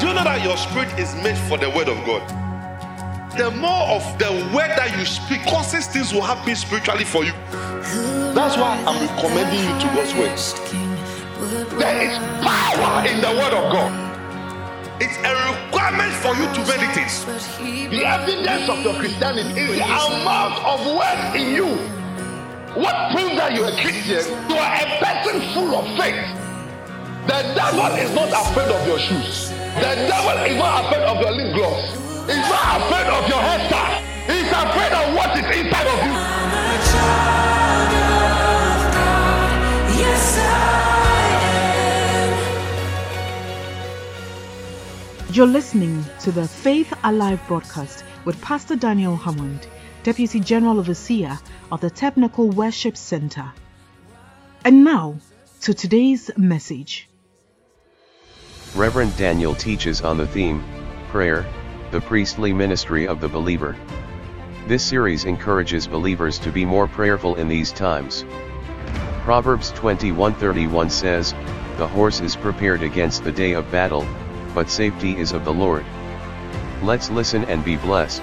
Do you know that your spirit is made for the word of God? The more of the word that you speak causes things will happen spiritually for you. That's why I'm recommending you to God's word. There is power in the word of God. It's a requirement for you to meditate. The evidence of your Christianity is the amount of word in you. What proves that you're a Christian? You are a person full of faith. The devil is not afraid of your shoes. The devil is not afraid of your lip gloss. He's not afraid of your hairstyle. He's afraid of what is inside of you. You're listening to the Faith Alive broadcast with Pastor Daniel Hammond, Deputy General Overseer of the Technical Worship Center. And now to today's message. Reverend Daniel teaches on the theme, Prayer, the priestly ministry of the believer. This series encourages believers to be more prayerful in these times. Proverbs 21:31 says, "The horse is prepared against the day of battle, but safety is of the Lord." Let's listen and be blessed.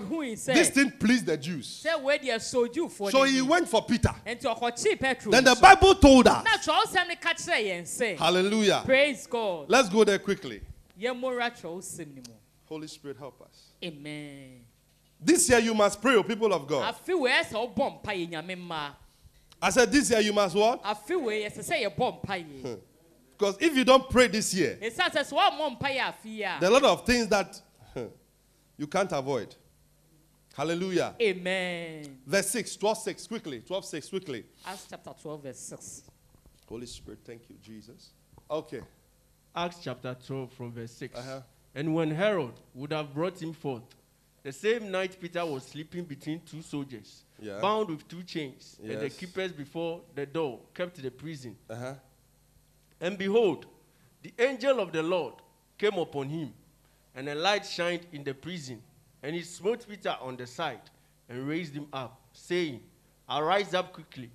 This didn't please the Jews. sɛ wei deɛ sojufoɔ So he went for Peter. Then the. Bible told us. na twerɛwsɛm no ka kyerɛ yɛn sɛ Hallelujah. praise god Let's go there quickly. yɛmmɔra twerɛwsɛm no mu Holy Spirit, help us. amen This year you must pray, O people of God. afe wei ɛsɛ wobɔ mpa yɛ nyame mmaa I said, This year you must what? afe wei ɛsɛ sɛ yɛbɔ mpa yɛ Because if you don't pray this year, ɛsiane sɛ sɛ woammɔ mpa yɛ afe yi a there are a lot of things that you can't avoid. Hallelujah. amen Verse 6, 12 6, quickly. 12 6, quickly. acts chapter 12 verse 6 Holy Spirit, thank you, Jesus. Okay. Acts chapter 12 from verse 6. Uh-huh. And when Herod would have brought him forth, the same night Peter was sleeping between two soldiers, Yeah. bound with two chains, and the keepers before the door kept the prison. Uh huh. And behold, the angel of the Lord came upon him, and a light shined in the prison. And he smote Peter on the side and raised him up, saying, Arise up quickly.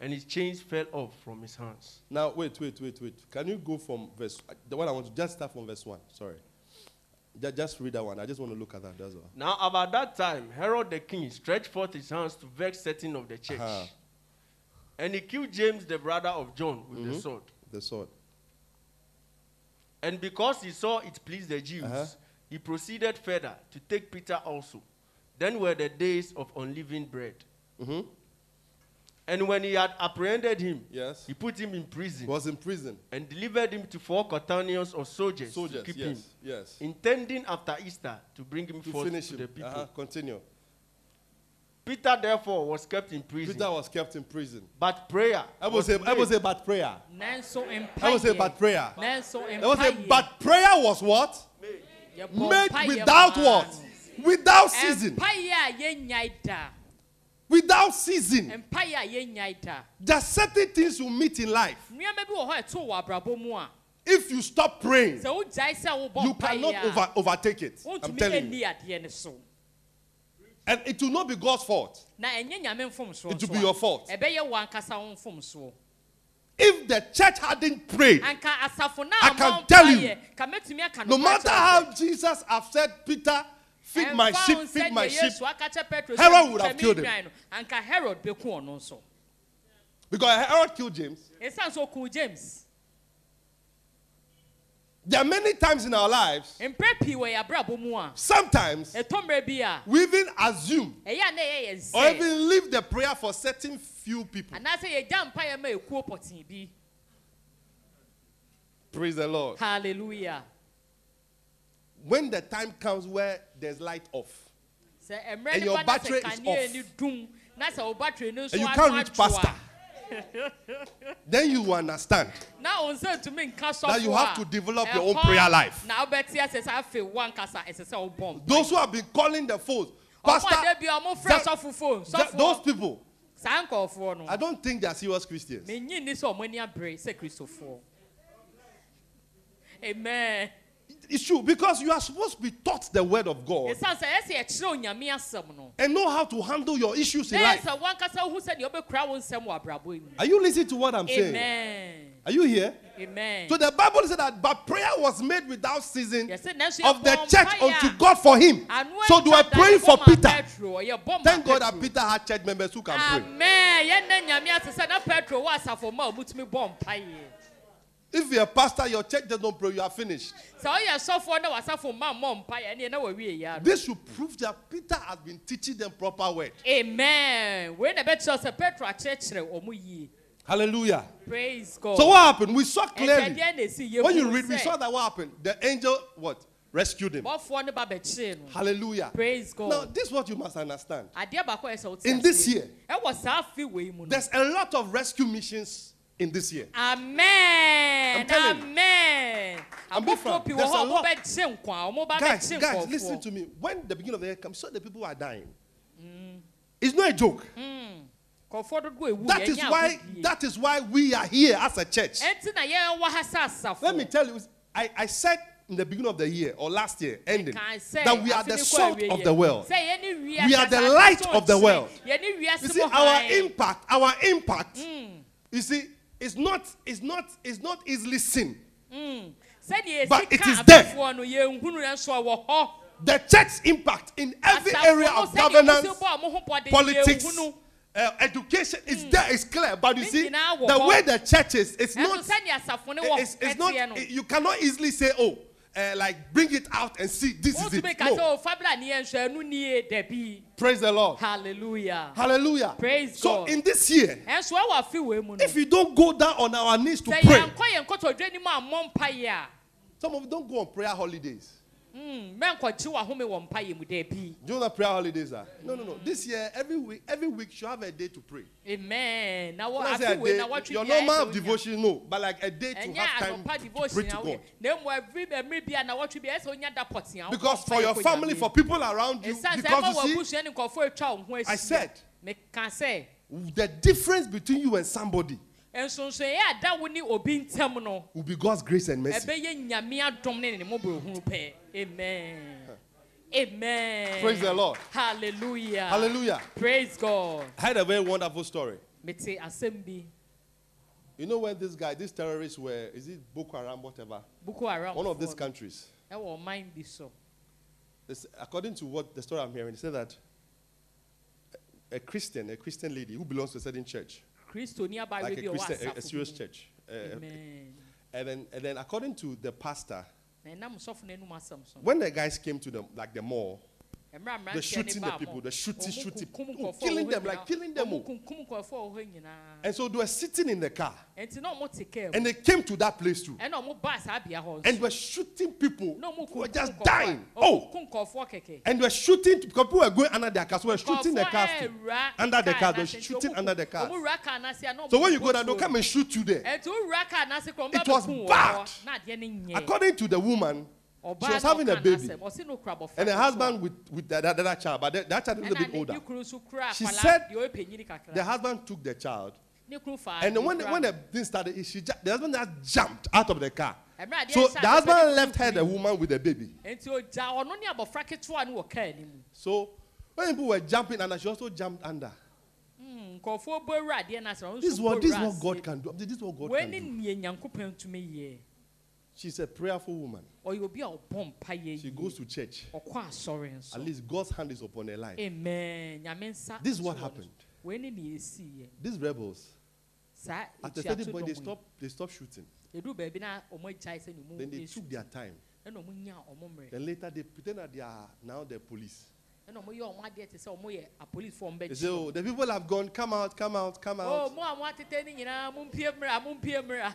And his chains fell off from his hands. Now, wait, wait, wait, wait. Can you go from verse, the one I want to just start from verse 1. Sorry. Ju- Just read that one. I just want to look at that. That's all. Now, about that time, Herod the king stretched forth his hands to vex certain of the church. Uh-huh. And he killed James, the brother of John, with Mm-hmm. the sword. The sword. And because he saw it pleased the Jews, Uh-huh. He proceeded further to take Peter also. Then were the days of unleavened bread. Mhm. And when he had apprehended him, Yes. he put him in prison He was in prison. and delivered him to four quaternions of soldiers, Soldiers. to keep yes. him, Yes. intending after Easter to bring him to forth finish to him. the people. Uh-huh. Continue. Peter therefore was kept in prison. Peter was kept in prison. But prayer. I will was say, I will made- say, but prayer. nanso I will say, mpaeɛ but prayer. nanso I will say, mpaeɛ but prayer was what? yɛbɔ Made without what? Without season. Without season. mpaeɛ a yɛnyae There are certain things you meet in life. nneɛma bi wɔ hɔ a ɛto wɔ abrabɔ mu a If you stop praying, sɛ wogyae sɛ wobɔ you cannot over, overtake it. I'm telling you. ani adeɛ no so And it will not be God's fault. na ɛnyɛ nyame mfomsoɔ It will be your fault. If the church hadn't prayed, anka asafo no I can tell you, mpaeɛ, ka mɛtumi aka no matter how Jesus have said, Peter, feed my sheep, feed my sheep, Yesu aka kyerɛ Petro sɛ, Herod would have killed him." nwan no, anka herod bɛku ɔno nso. Because Herod killed James. james. There are many times in our lives, mprɛ pii wɔ yɛ abrabɔ mu a sometimes ɛtɔ mmerɛ bi a we even assume or even leave the prayer for certain few people. anaasɛ yɛgya mpaeɛ ma ɛkuo pɔtee bi Praise the Lord. hallelujah When the time comes where there's light off, And your no ba na battery is off. ni dum na sɛ wo battery no nso and you can't reach pastor, then you will understand na wo nsa ntumi nka sɔfo That you have to develop your own prayer life. na wobɛte asɛ sɛ afei woankasa ɛsɛ sɛ wobɔ mpa those who have been calling the phones, Pastor, ade bi a ɔmo frɛ that- that- those people, saa nkɔɔfoɔ no I don't think they are serious Christians. menyi ni sɛ ɔmo ani abere sɛ kristofoɔ amen It's true because you are supposed to be taught the word of God ɛsiane sɛ ɛsɛ yɛkyerɛ onyame asɛm no and know how to handle your issues in life. ɛsɛ wankasa wohu sɛdeɛ wobɛkura wo nsɛm wɔ abrabɔ yi mu Are you listening to what I'm saying? amen Are you here? amen So the Bible said that, but prayer was made without ceasing nanso of the church unto God for him. So they were praying for Peter. Thank God that Peter had church members who can pray. amen yɛnna nyame ase sɛ na petro wɔ asafo ma a ɔmutumi bɔ mpaeɛ If you're a pastor, your church does not pray, you are finished. sɛ ɔyɛ sɔfoɔ na wasafo ma mmɔ mpaeɛ ɛneɛ na wawie yɛ ano This should prove that Peter has been teaching them proper word. amen wei na ɛbɛkyerɛ sɛ petro akyerɛkyerɛ ɔmo yie Hallelujah. praise god So what happened? We saw clearly. ɛkyɛdeɛ na ɛsi yɛ When you read, we saw that what happened. The angel what rescued him. bɔfoɔ no ba bɛkyee no Hallelujah. praise god Now this is what you must understand. adeɛ baako a In this year, ɛwɔ saa afe wei mu no There's a lot of rescue missions in this year. amen I'm amen I'm being frank. There's a lot. wɔbɛgye nkwa a wɔn ba Guys, guys, listen to me. When the beginning of the year comes, so the people are dying. Mm. It's not a joke. ewu That is why that is why we are here as a church. ɛnti na yɛn wɔ ha sɛ asafo Let me tell you, I, I said in the beginning of the year or last year ending that we are the salt of the world. sɛ yɛn ni wiase We are the light of the world. yɛn ni wiase You see, our impact, our impact, Mm. you see, is not is not is not easily seen. sɛdeɛ But it is there. abɔfoɔ no yɛn hunu yɛn so wɔ hɔ. The church's impact in every area of governance, wɔsi bɔ ɔmo ho bɔden, politics. Uh, education is there, is clear. But you Ne see, nyinaa wɔ the hɔ. way the church is, it's ɛnso not, sɛdeɛ asafo no wɔ it's, it's not, ɛteɛ no. you cannot easily say, oh, uh, like bring it out and see, this is wotumi it. ka sɛ No. o fabula ni yɛn hwɛ ɛnu nie dɛbi Praise the Lord. hallelujah Hallelujah. Praise so God. in this year, ɛnso ɛwɔ afi wei mu no if you don't go down on our knees to sɛ pray, yɛn kɔ yɛn kɔtɔdwe ni mu a mɔ mpa yɛ a some of you don't go on prayer holidays. Mm, mɛnkɔkyi wɔ ahome wɔ mpa yɛ mu dɛbi Do you know prayer holidays are? No, no, no. This year, every week, every week, you have a day to pray. amen na wɔ When I say afi a wei na day, your normal devotion, no, but like a day to have time to, pray to God. woyɛ na emu ɛfiri ɛmiri bia na wɔtwe biara sɛ onya da pɔtea a Because for your family, for people around you, esan sɛ ɛma because you see, abusua ni nkɔfo etwa wɔn ho I said- the difference between you and somebody nsonsoyɛ a da wo ni obi ntɛm will be God's grace and mercy. Ɛbɛyɛ nyame adom ne ne mmɔborɔhunu pɛ amen. Amen. Praise the Lord. hallelujah. Hallelujah. praise god. I had a very wonderful story. mete asɛm bi You know when this guy, these terrorists were, is it Boko Haram, whatever, boko haram one of these foɔ no, countries. ɛwɔ ɔman bi so This, according to what the story I'm hearing, they said that a- a Christian, a Christian lady who belongs to a certain church, kristoni abayewa like a a Christian, a, a asafo serious church, uh, amen. and then and then according to the pastor, when the guys came to the like the mall, they're shooting the people, they're shooting, shooting, oh, killing them, like killing them. oh. kunkum nkɔfoɔ wɔ hɔ nyinaa And so they were sitting in the car, nti na ɔmo te kaa and they came to that place too, ɛna ɔmo baa saa bea hɔ and were shooting people who were just dying. Oh, ɔmo kunkum nkɔfoɔ kɛkɛ and were shooting because people were going under their cars, were shooting the cars too. Under the car cars, they were shooting under the cars. car n'ase a na ɔmo So when you go there, they'll come and shoot you there. ɛnti wowura car n'ase kɔ ɔmo It was bad. hɔ na adeɛ ne nyɛ According to the woman, she ɔbaa was na having a ɔka baby. n'asɛm ɔsi no kura abɔfra and her ketewa. husband with, with that, that, that child, but that, that child is a little ɛna bit ne older. ne kunu nso kura She akwadaa said deɛ ɔyɛ panyin kakra The husband took the child, ne kunu fa and then ne when, kura when no. the thing started, she ju- the husband just jumped out of the car. Ɛmmerɛ adeɛ So nhyɛ the ase, husband pɛ ne left her, kunu the firi. woman with the baby. nti ogya ɔno ne abɔfra ketewa no wɔ kaa no mu So when people were jumping under, she also jumped under. Hmm, nkɔfoɔ bɔ wura adeɛ no ase ɔno This is nso what bɔ this is wura what God ase. can do. This is what God wei can ne do. She's a prayerful woman. ɔyɛ obi a ɔbɔ mpayɛ She goes to church. At least God's hand is upon her life. amen This is what so wɔ ne happened. so. wei ne nea ɛsiiɛ These rebels, at a certain point, they stopped, they stopped shooting. ɛduru baabi na ɔmo agyae sɛ ne mu Then they took their time. ɛna ɔmo nya ɔmo mmerɛ Then later they pretend that they are now the police. ɛna ɔmo yɛ ɔmo adeɛ te sɛ ɔmo yɛ apolisifoɔ ɔmo They say, oh, the people have gone, come out, come out, come out. mo a mo atete ne nyinaa mo mpie mmra mo mpie mmra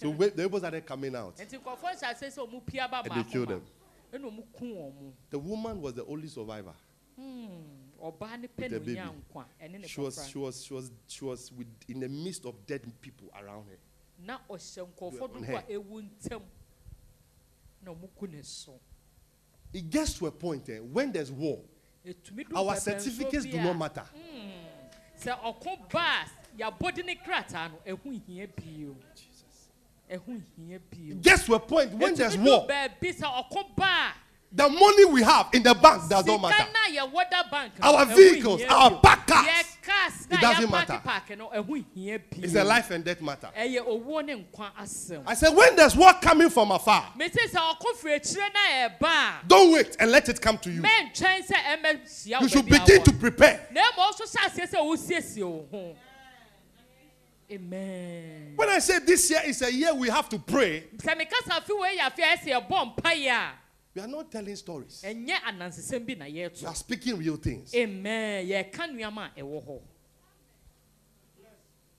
So wait, the people started coming out. nti nkɔfoɔ nhyɛ ase sɛ ɔmo pie aba And they killed them. ɛna ɔmo kun wɔn The woman was the only survivor. Hmm, ɔbaa ne pɛ With the baby. onya nkwa ɛne ne She was, she was, she was, she was with, in the midst of dead people around her. na ɔhyɛ nkɔfoɔ On dodo her. a ewu ntɛm na ɔmo ku ne so It gets to a point eh, when there's war, our certificates do not matter. sɛ gets to a point when there's war, baabi sɛ ɔko ba the money we have in the bank does not matter. sika na yɛwɔ da bank no, Our vehicles, our bio. parked cars, Yɛ cars na it doesn't matter. park park no ɛho hia bio It's a life and death matter. ɛyɛ owó ne nkwa asɛm I said, when there's war coming from afar, mesi sɛ ɔko firi akyire na ɛba a don't wait and let it come to you. mɛntwɛn sɛ ɛmɛhyia You should begin to prepare. Amen. When I say this year is a year we have to pray, sɛ mekasa afe wei yɛ afe a ɛsɛ yɛbɔ mpaeɛ a we are not telling stories. We are speaking real things. amen. Yɛreka nneɛma a ɛwɔ hɔ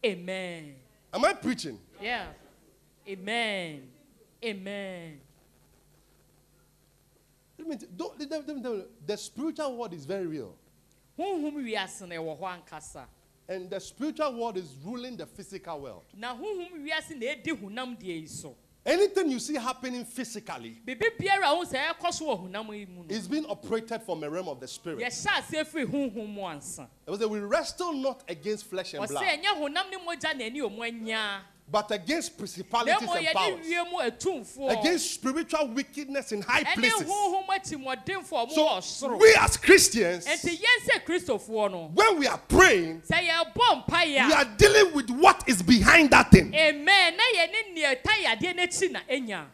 amen. Am I preaching? yeah. Amen. Amen. Let me, don't, let me- let me the spiritual world is very real. Honhom wiase na ɛwɔ hɔ ankasa And the spiritual world is ruling the physical world. na honhom wiase na ɛdi honam deɛ so Anything you see happening physically biribi biara a wohu sɛ ɛkɔ so wɔ honam yi mu no. is being operated from a realm of the spirit. yɛhyɛ aseɛ firi honhom mu ansa. It was that we wrestle not against flesh and blood, ɛnyɛ honam ne mogya na ɛne ɔmo anyaa but against principalities and powers, wie mu atumfoɔ against spiritual wickedness in high places. honhom atimɔdenfoɔ a ɔmo So we as Christians, nti yɛn sɛ kristofoɔ no when we are praying, sɛ yɛbɔ mpaeɛ we are dealing with what is behind that thing. amen. Na yɛne nea ɛta yadeɛ n'akyi na anya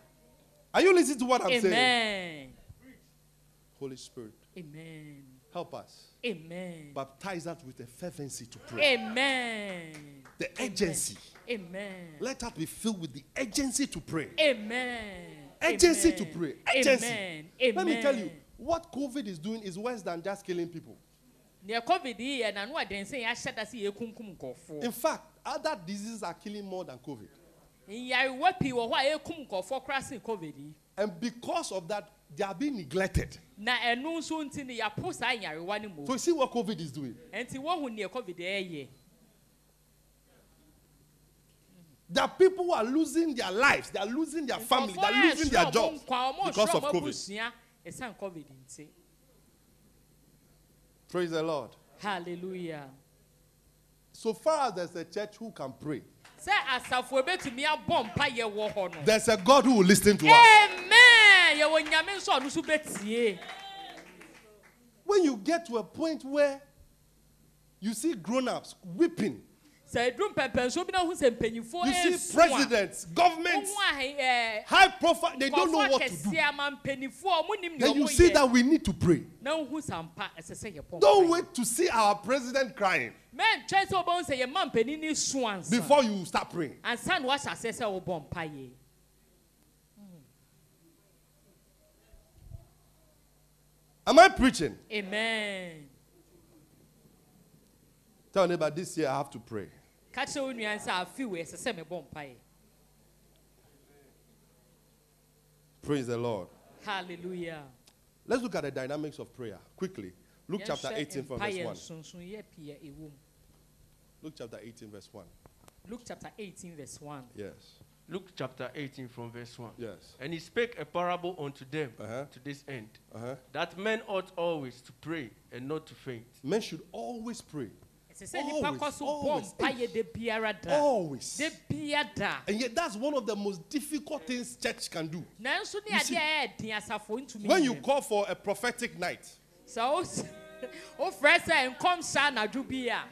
Are you listening to what I'm saying? amen. Holy Spirit, amen. help us. amen. Baptize us with a fervency to pray. amen The urgency. amen Let us be filled with the urgency to pray. amen Urgency to pray. Urgency. amen Let me tell you, what COVID is doing is worse than just killing people. nea covid yi yɛ n'ano adansi yɛahyɛ da se yɛkunkum nkɔfoɔ In fact, other diseases are killing more than COVID. nyarewa pii wɔ hɔ a yɛkum nkɔfoɔ koraa sen covid yi And because of that, they are being neglected. na ɛno nso nti no yɛapo saa nyarewa no So you see what COVID is doing? nti wohu nea covid ɛyɛ There are people who are losing their lives, they are losing their family, they are losing their jobs because of COVID. abusua ɛsiane covid nti Praise the Lord. hallelujah So far as there's a church who can pray, sɛ asafo ebetumi abɔ mpayɛ wɔ hɔ no there's a God who will listen to us. amen yɛwɔ nyame nso a ɔno nso betie When you get to a point where you see grown ups weeping, sɛ eduru mpɛmpɛnso bi na ho sɛ mpanyinfoɔ you see presidents, governments, a ɛɛ high profile, they don't know what to do. kɛseɛ ama mpanyinfoɔ ɔmo nim nea Then you see that we need to pray. na ohun sampa ɛsɛ sɛ yɛ bɔ Don't wait to see our president crying mɛntwɛn sɛ ɔbɛn sɛ yɛ ma mpanyin ni su ansa before you start praying. ansa na wahyɛ aseɛ sɛ ɔbɔ mpayɛ hmm. Am I preaching? amen Tell neighbor this year I have to pray. Kakyɛ wo nua sɛ afi wɔ ɛsɛ sɛ mɛbɔ mpayɛ Praise the Lord. hallelujah. Let's look at the dynamics of prayer quickly. Luke chapter 18 from verse 1. nsonsonoeɛ pii a ɛwɔ mu. Luke chapter 18, verse 1. Luke chapter 18 verse 1. Yes. Luke chapter 18 from verse 1. Yes. And he spake a parable unto them Uh-huh. to this end, Uh-huh. that men ought always to pray and not to faint. Men should always pray. Sɛ nipa Always, kɔ so bɔ always. mpaeɛ de biara da. Always. De bia da. And yet that's one of the most difficult things church can do. Nanso ne You see, adeɛ a ɛyɛ den asafo ntumi When you call for a prophetic night, so o s- o frɛ sɛ nkɔm hyɛ anadwo bi a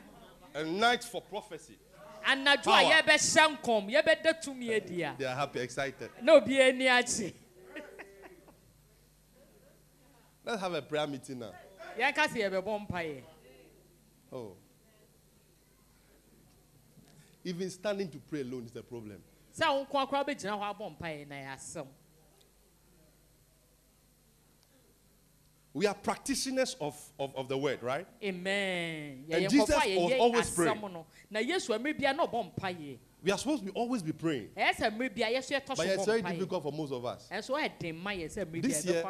a night for prophecy, anadwo a Power. yɛbɛhyɛ nkɔm yɛbɛda tumi adi a they are happy, excited. na obi ani agye. Let's have a prayer meeting now. Yɛnka sɛ yɛbɛbɔ mpaeɛ. Oh. Even standing to pray alone is the problem. Sɛ wo nko akora bɛgyina hɔ abɔ mpaeɛ na yɛ asɛm. We are practitioners of, of, of the word, right? Amen. And Jesus was always praying. asɛm no. Na Yesu mmerɛ bia na ɔbɔ mpaeɛ. We are supposed to always be praying. ɛyɛ sɛ mmerɛ bia yɛso yɛtɔ so But it's very difficult for most of us. ɛnso ɛyɛ den ma yɛ sɛ mmerɛ bia This year,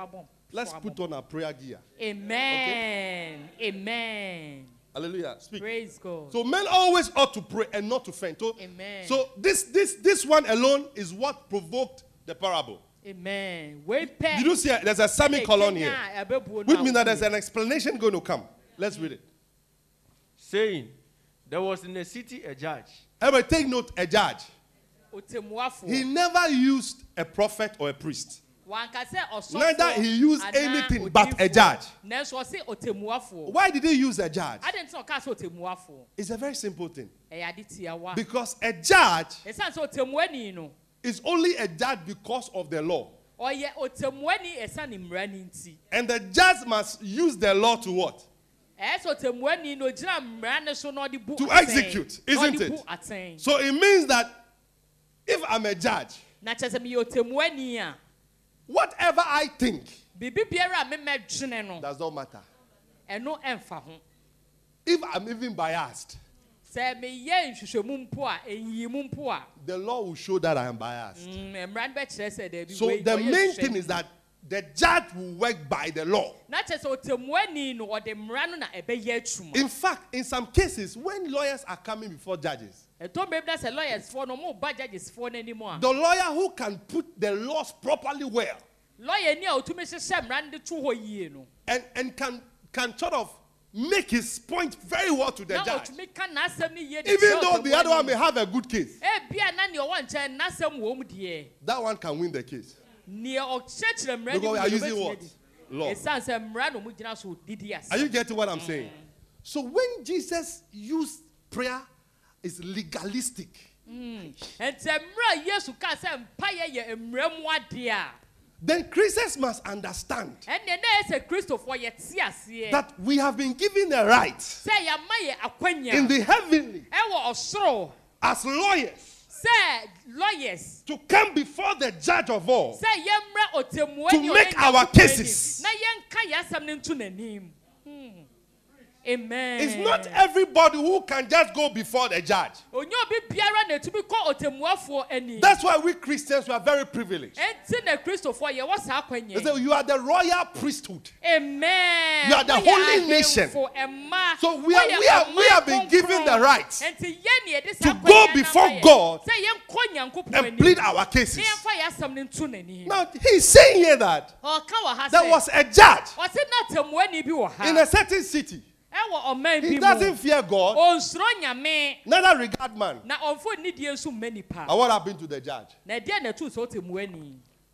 let's put on our prayer gear. amen amen Hallelujah. Speak. praise God So men always ought to pray and not to faint. So, Amen. so this this this one alone is what provoked the parable. amen wei Did you see? Uh, there's a semicolon here, which means that there's an explanation going to come. Let's read it. Saying, There was in a city a judge Everybody take note. A judge. He never used a prophet or a priest. Neither he used anything but a judge. Why did he use a judge? It's a very simple thing. Because a judge is only a judge because of the law. And the judge must use the law to what? To execute, isn't it? So it means that if I'm a judge, whatever I think does not matter. If I'm even biased, the law will show that I am biased. Mm, so the main thing is that the judge will work by the law. In fact, in some cases, when lawyers are coming before judges, the lawyer who can put the laws properly well and, and can, can sort of make his point very well to the judge. Even though the other one may have a good case, that one can win the case. Because we are using what? Law. Are you getting what I'm saying? So when Jesus used prayer, it's legalistic. Mm then Christians must understand that we have been given a right in the heavenly as lawyers lawyers. to come before the judge of all to make our cases. Amen. It's not everybody who can just go before the judge. That's why we Christians we are very privileged. Say, you are the royal priesthood. Amen. You are the holy nation. So we, are, we, are, we have been given the right to go before God and plead our cases. Now he's saying here that there was a judge in a certain city. He doesn't fear God. Neither regard man. And what happened to the judge?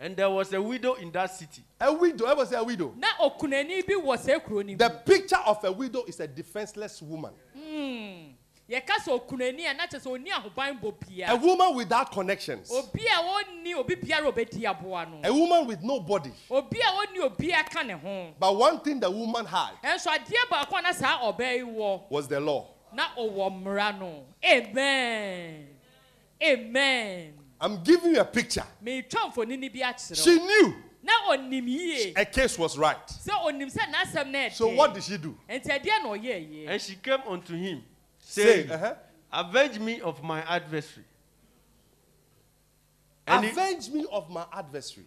And there was a widow in that city. A widow. I was a widow. The picture of a widow is a defenseless woman. Mm. A woman without connections. A woman with nobody. But one thing the woman had was the law. Amen. Amen. I'm giving you a picture. She knew a case was right. So what did she do? And she came unto him saying, Say, uh-huh. Avenge me of my adversary. And Avenge he, me of my adversary.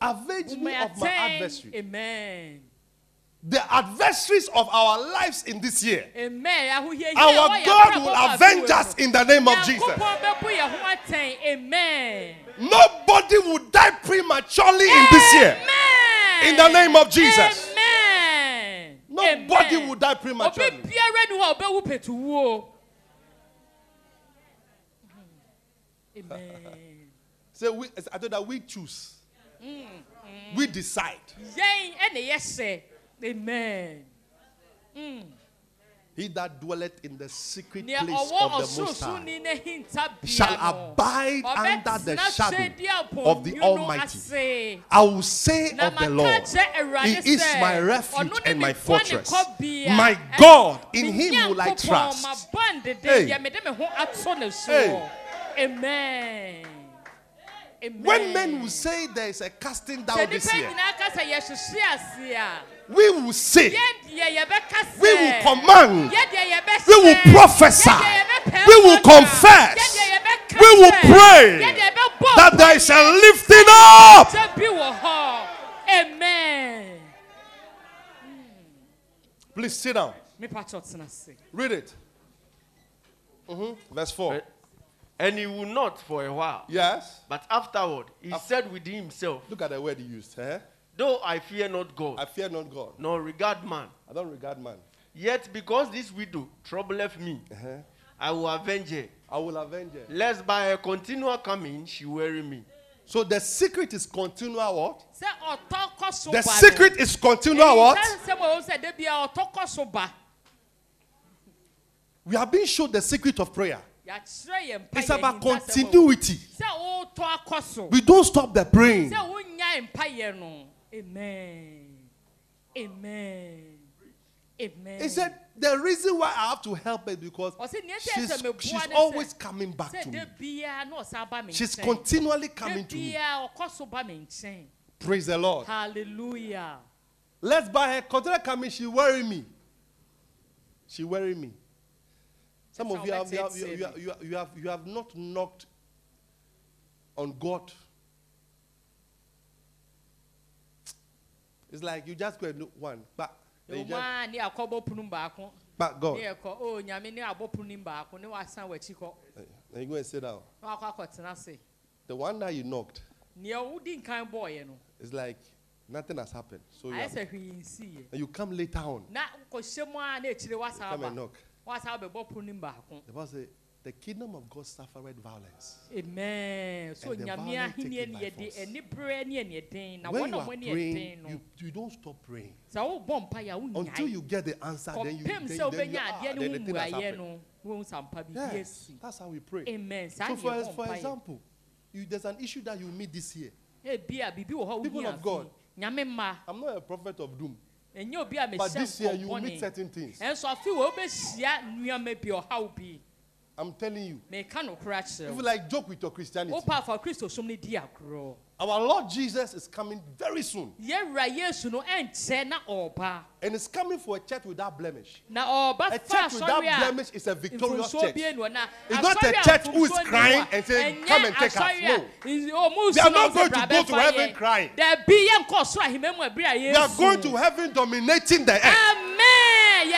Avenge me of my adversary. Amen. The adversaries of our lives in this year. Amen. Our God will avenge us in the name of Jesus. Amen. Nobody will die prematurely in this year. In the name of Jesus. Nobody will die prematurely. Amen. so we, I thought that we choose. Mm, mm. We decide. Amen. He that dwelleth in the secret place of the Most High shall abide under the shadow of the Almighty. I will say of the Lord, He is my refuge and my fortress. My God, in Him will I trust. Hey. Hey. Amen. Amen. When men will say there is a casting down this year, we will say, we will command, we will prophesy, we will confess, we will pray that there is a lifting up. Amen. Please sit down. Read it. Mm-hmm. Verse 4. And he will not for a while. Yes. But afterward, he After. said within himself. Look at the word he used. Eh? Though I fear not God. I fear not God. Nor regard man. I don't regard man. Yet because this widow troubleth me, uh-huh. I will avenge her I will avenge her. Lest by her continual coming she weary me. So the secret is continual what? The secret is continual what? We have been shown the secret of prayer. It's about continuity. We don't stop the praying. Amen. Amen. Amen. He said, The reason why I have to help is because she's, she's always coming back to me. She's continually coming to me. Praise the Lord. Hallelujah. Let's buy her. Continue coming. She worry me. She worry me. Some of you have, you, have, you, you, have, you, have, you have not knocked on God. It's like you just go and do one, but but God. Eh, then you go and sit down. The one that you knocked. It's like nothing has happened. So you, have, and you come later on. Come and knock. The Bible says the kingdom of God suffered violence. Amen. So nyame ahini ne yede eni bre ne ne den na wona mo ne den no. You don't stop praying. Sa wo bom pa ya wo Until you get the answer then you then, then, then, you, then the thing has happened. Yes, that's how we pray. Amen. So for, for example, you, there's an issue that you meet this year. People of God, I'm not a prophet of doom. But this year you meet certain things. I'm telling you. If you like joke with your Christianity. Our Lord Jesus is coming very soon. And it's coming for a church without blemish. A church without blemish is a victorious church. It's not a church who is crying and saying, Come and take us. No. They are not going to go to heaven crying. They are going to heaven dominating the earth. Amen.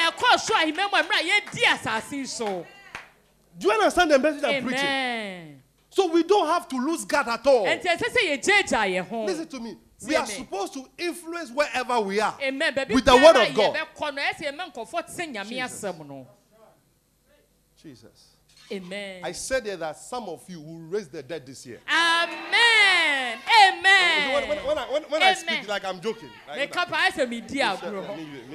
Do you understand the message I'm preaching? So we don't have to lose God at all. Listen to me. We are supposed to influence wherever we are with the word of God. Jesus. Jesus. Amen. I said here that some of you will raise the dead this year. Amen. Amen. When, when, when, I, when, when I speak, like I'm joking. Like, I said me dear grow.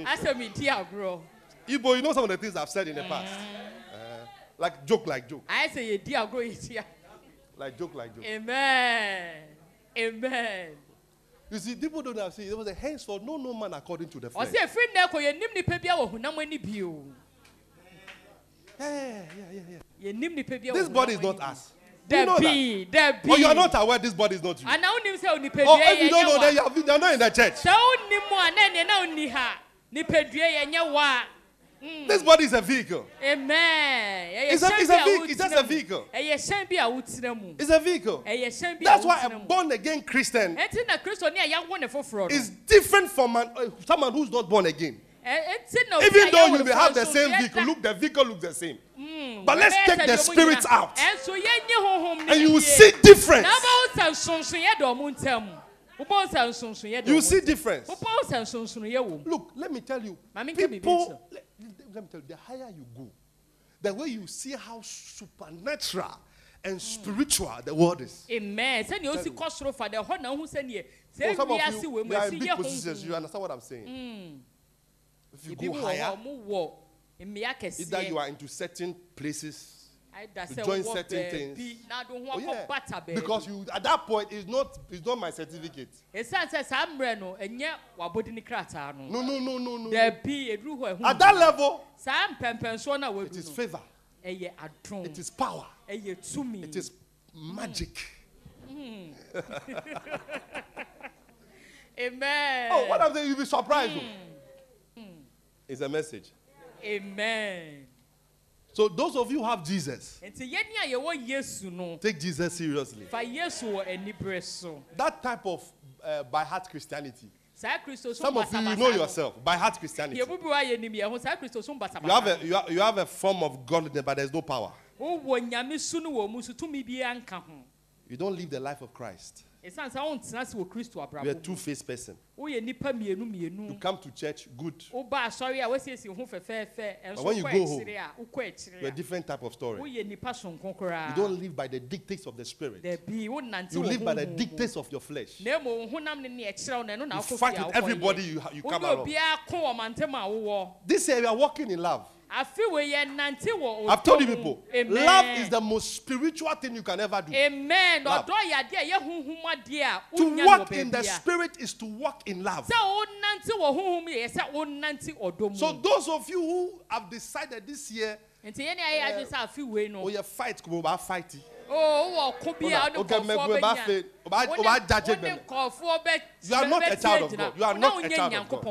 I said me dear grow. Ibo, you know some of the things I've said in the past. Like joke, like joke. I say you dear go here. Like joke, like joke. Amen. Amen. You see, people don't have see. There was a henceforth no no man according to the flesh. Ɔsɛ efi nnɛ kɔ yɛn nim nipa bi a wɔ hunam ani bio. Yeah, yeah, yeah, yeah. Yɛn nim nipa bi a wɔ This body is not us. There be, there be. You are not aware this body is not you. And now nim say nipa bi. Oh, if you don't know, then you are, not in the church. Sɛ o nim mu a na ɛnɛ na o ni ha nipa dua yɛ nyɛ wa. Mm. This body is a vehicle. Amen. It's a, it's a vehicle. It's just a vehicle. It's a vehicle. That's why a born again Christian is different from an, uh, someone who's not born again. Even though you may have the same vehicle, look, the vehicle looks the same. Mm. But let's take the spirits out. And you will see difference. You see difference. Look, let me tell you. People, let me tell you, the higher you go, the way you see how supernatural and spiritual the world is. Amen. Send you see kosoro for the whole now who send you. Say we are see we are in big positions. You understand what I'm saying? Mm. If you go higher, either you are into certain places join certain things. Oh, yeah. Because you at that point it's not it's not my certificate. No, no, no, no, no. At that level, it is favor. It is power. It is magic. Mm. Amen. Oh, what I'm saying, you'll be surprised. Mm. It's a message. Amen. So those of you who have Jesus, take Jesus seriously. That type of uh, by heart Christianity. Some of you, you know yourself by heart Christianity. You have a, you have, you have a form of godliness, but there's no power. You don't live the life of Christ. You're a two faced person. You come to church, good. But when you go home, you're a different type of story. You don't live by the dictates of the spirit. You live by the dictates of your flesh. You fight with everybody you, you come around. This year, you are walking in love. I've told you people, Amen. love is the most spiritual thing you can ever do. Amen. Love. To walk in the spirit is to walk in love. So those of you who have decided this year, uh, oh, you fight, fight. Oh wɔ ko bi a ɔne nkɔfoɔ bɛ nya ɔba judge me you are not a child of God. You are not a child of God.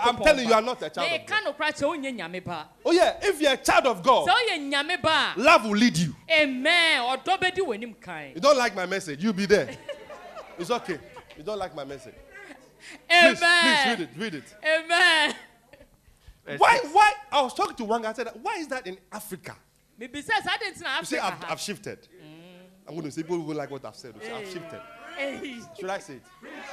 I'm telling you you are not a child of God. oh yeah if you are a child of God love will lead you. Amen. Ɔdɔ bɛ di anim kan. You don't like my message you be there. It's okay. You don't like my message. Amen. Please, please read it read it. Amen why why I was talking to one guy I said why is that in Africa you see, I've, I've shifted. Mm. I'm going to say people will like what I've said. Hey. I've shifted. Hey. Should I say it?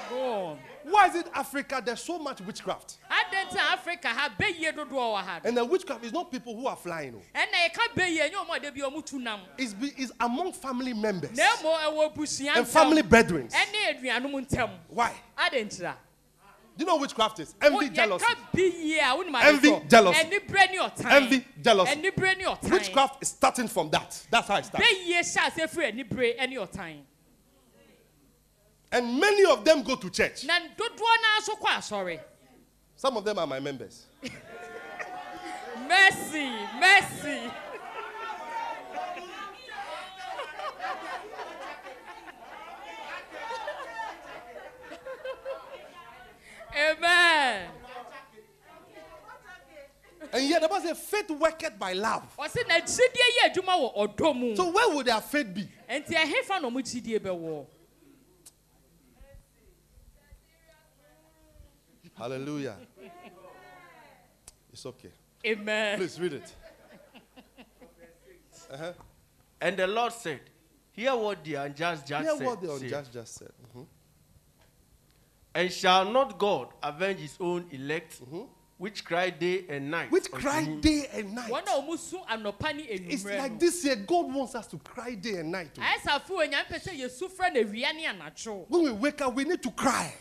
Go on. Why is it Africa? There's so much witchcraft. I didn't know Africa I bet you do our hand. And the witchcraft is not people who are flying. And I can't be you no more. They be omutunam. It's, be, it's among family members No more. I will push and family brethren. Why? Do you know witchcraft is? Envy, jealousy. Envy, jealousy. Envy, jealousy. Witchcraft is starting from that. That's how it starts. And many of them go to church. Some of them are my members. mercy, mercy. Amen. And yet the Bible says faith worketh by love. So where would their faith be? And see I have no much idea. Hallelujah. It's okay. Amen. Please read it. Uh-huh. And the Lord said, Hear what the unjust judge said. Hear what the unjust just said. Mm-hmm. And shall not God avenge his own elect, mm-hmm. which cry day and night? Which cry day and night. It's like this year, God wants us to cry day and night. When we wake up, we need to cry.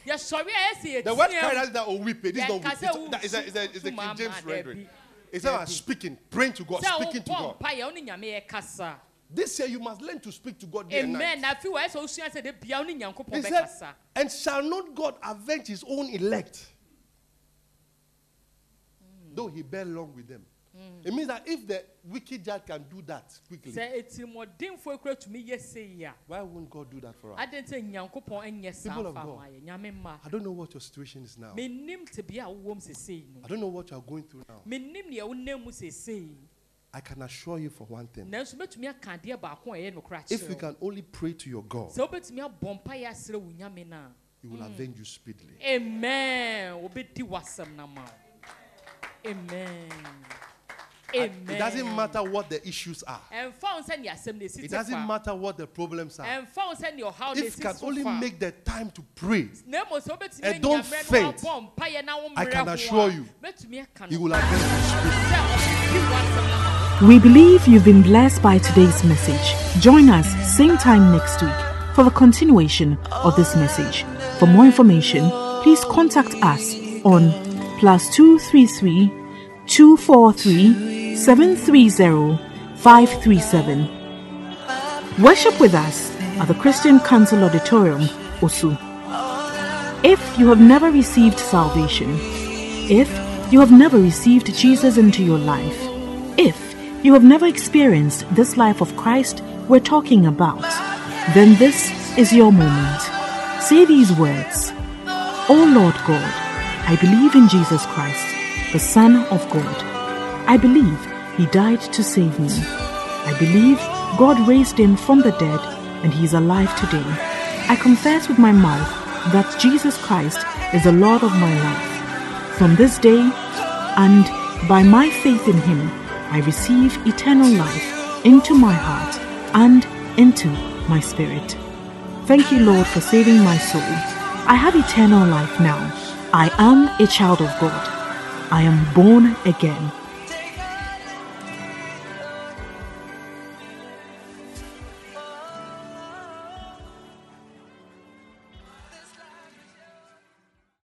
The word cry is that or weep. This is not weep. It's a, it's a, it's a King James rendering. It's about speaking, praying to God, speaking to God. This year you must learn to speak to God day Amen. and He said, and shall not God avenge his own elect? Mm. Though he bear long with them. Mm. It means that if the wicked judge can do that quickly, why won't God do that for us? People of God, I don't know what your situation is now. I don't know what you are going through now. I can assure you for one thing. If you can only pray to your God, He will avenge you speedily. Amen. Amen. Amen. It doesn't matter what the issues are. It doesn't matter what the problems are. If you can only make the time to pray and don't faint, I can assure you, He will avenge you speedily. We believe you've been blessed by today's message. Join us same time next week for the continuation of this message. For more information, please contact us on plus 233 243 730 537. Worship with us at the Christian Council Auditorium, Osu. If you have never received salvation, if you have never received Jesus into your life, if you have never experienced this life of Christ we're talking about, then this is your moment. Say these words O Lord God, I believe in Jesus Christ, the Son of God. I believe he died to save me. I believe God raised him from the dead and he is alive today. I confess with my mouth that Jesus Christ is the Lord of my life. From this day and by my faith in him, I receive eternal life into my heart and into my spirit. Thank you, Lord, for saving my soul. I have eternal life now. I am a child of God. I am born again.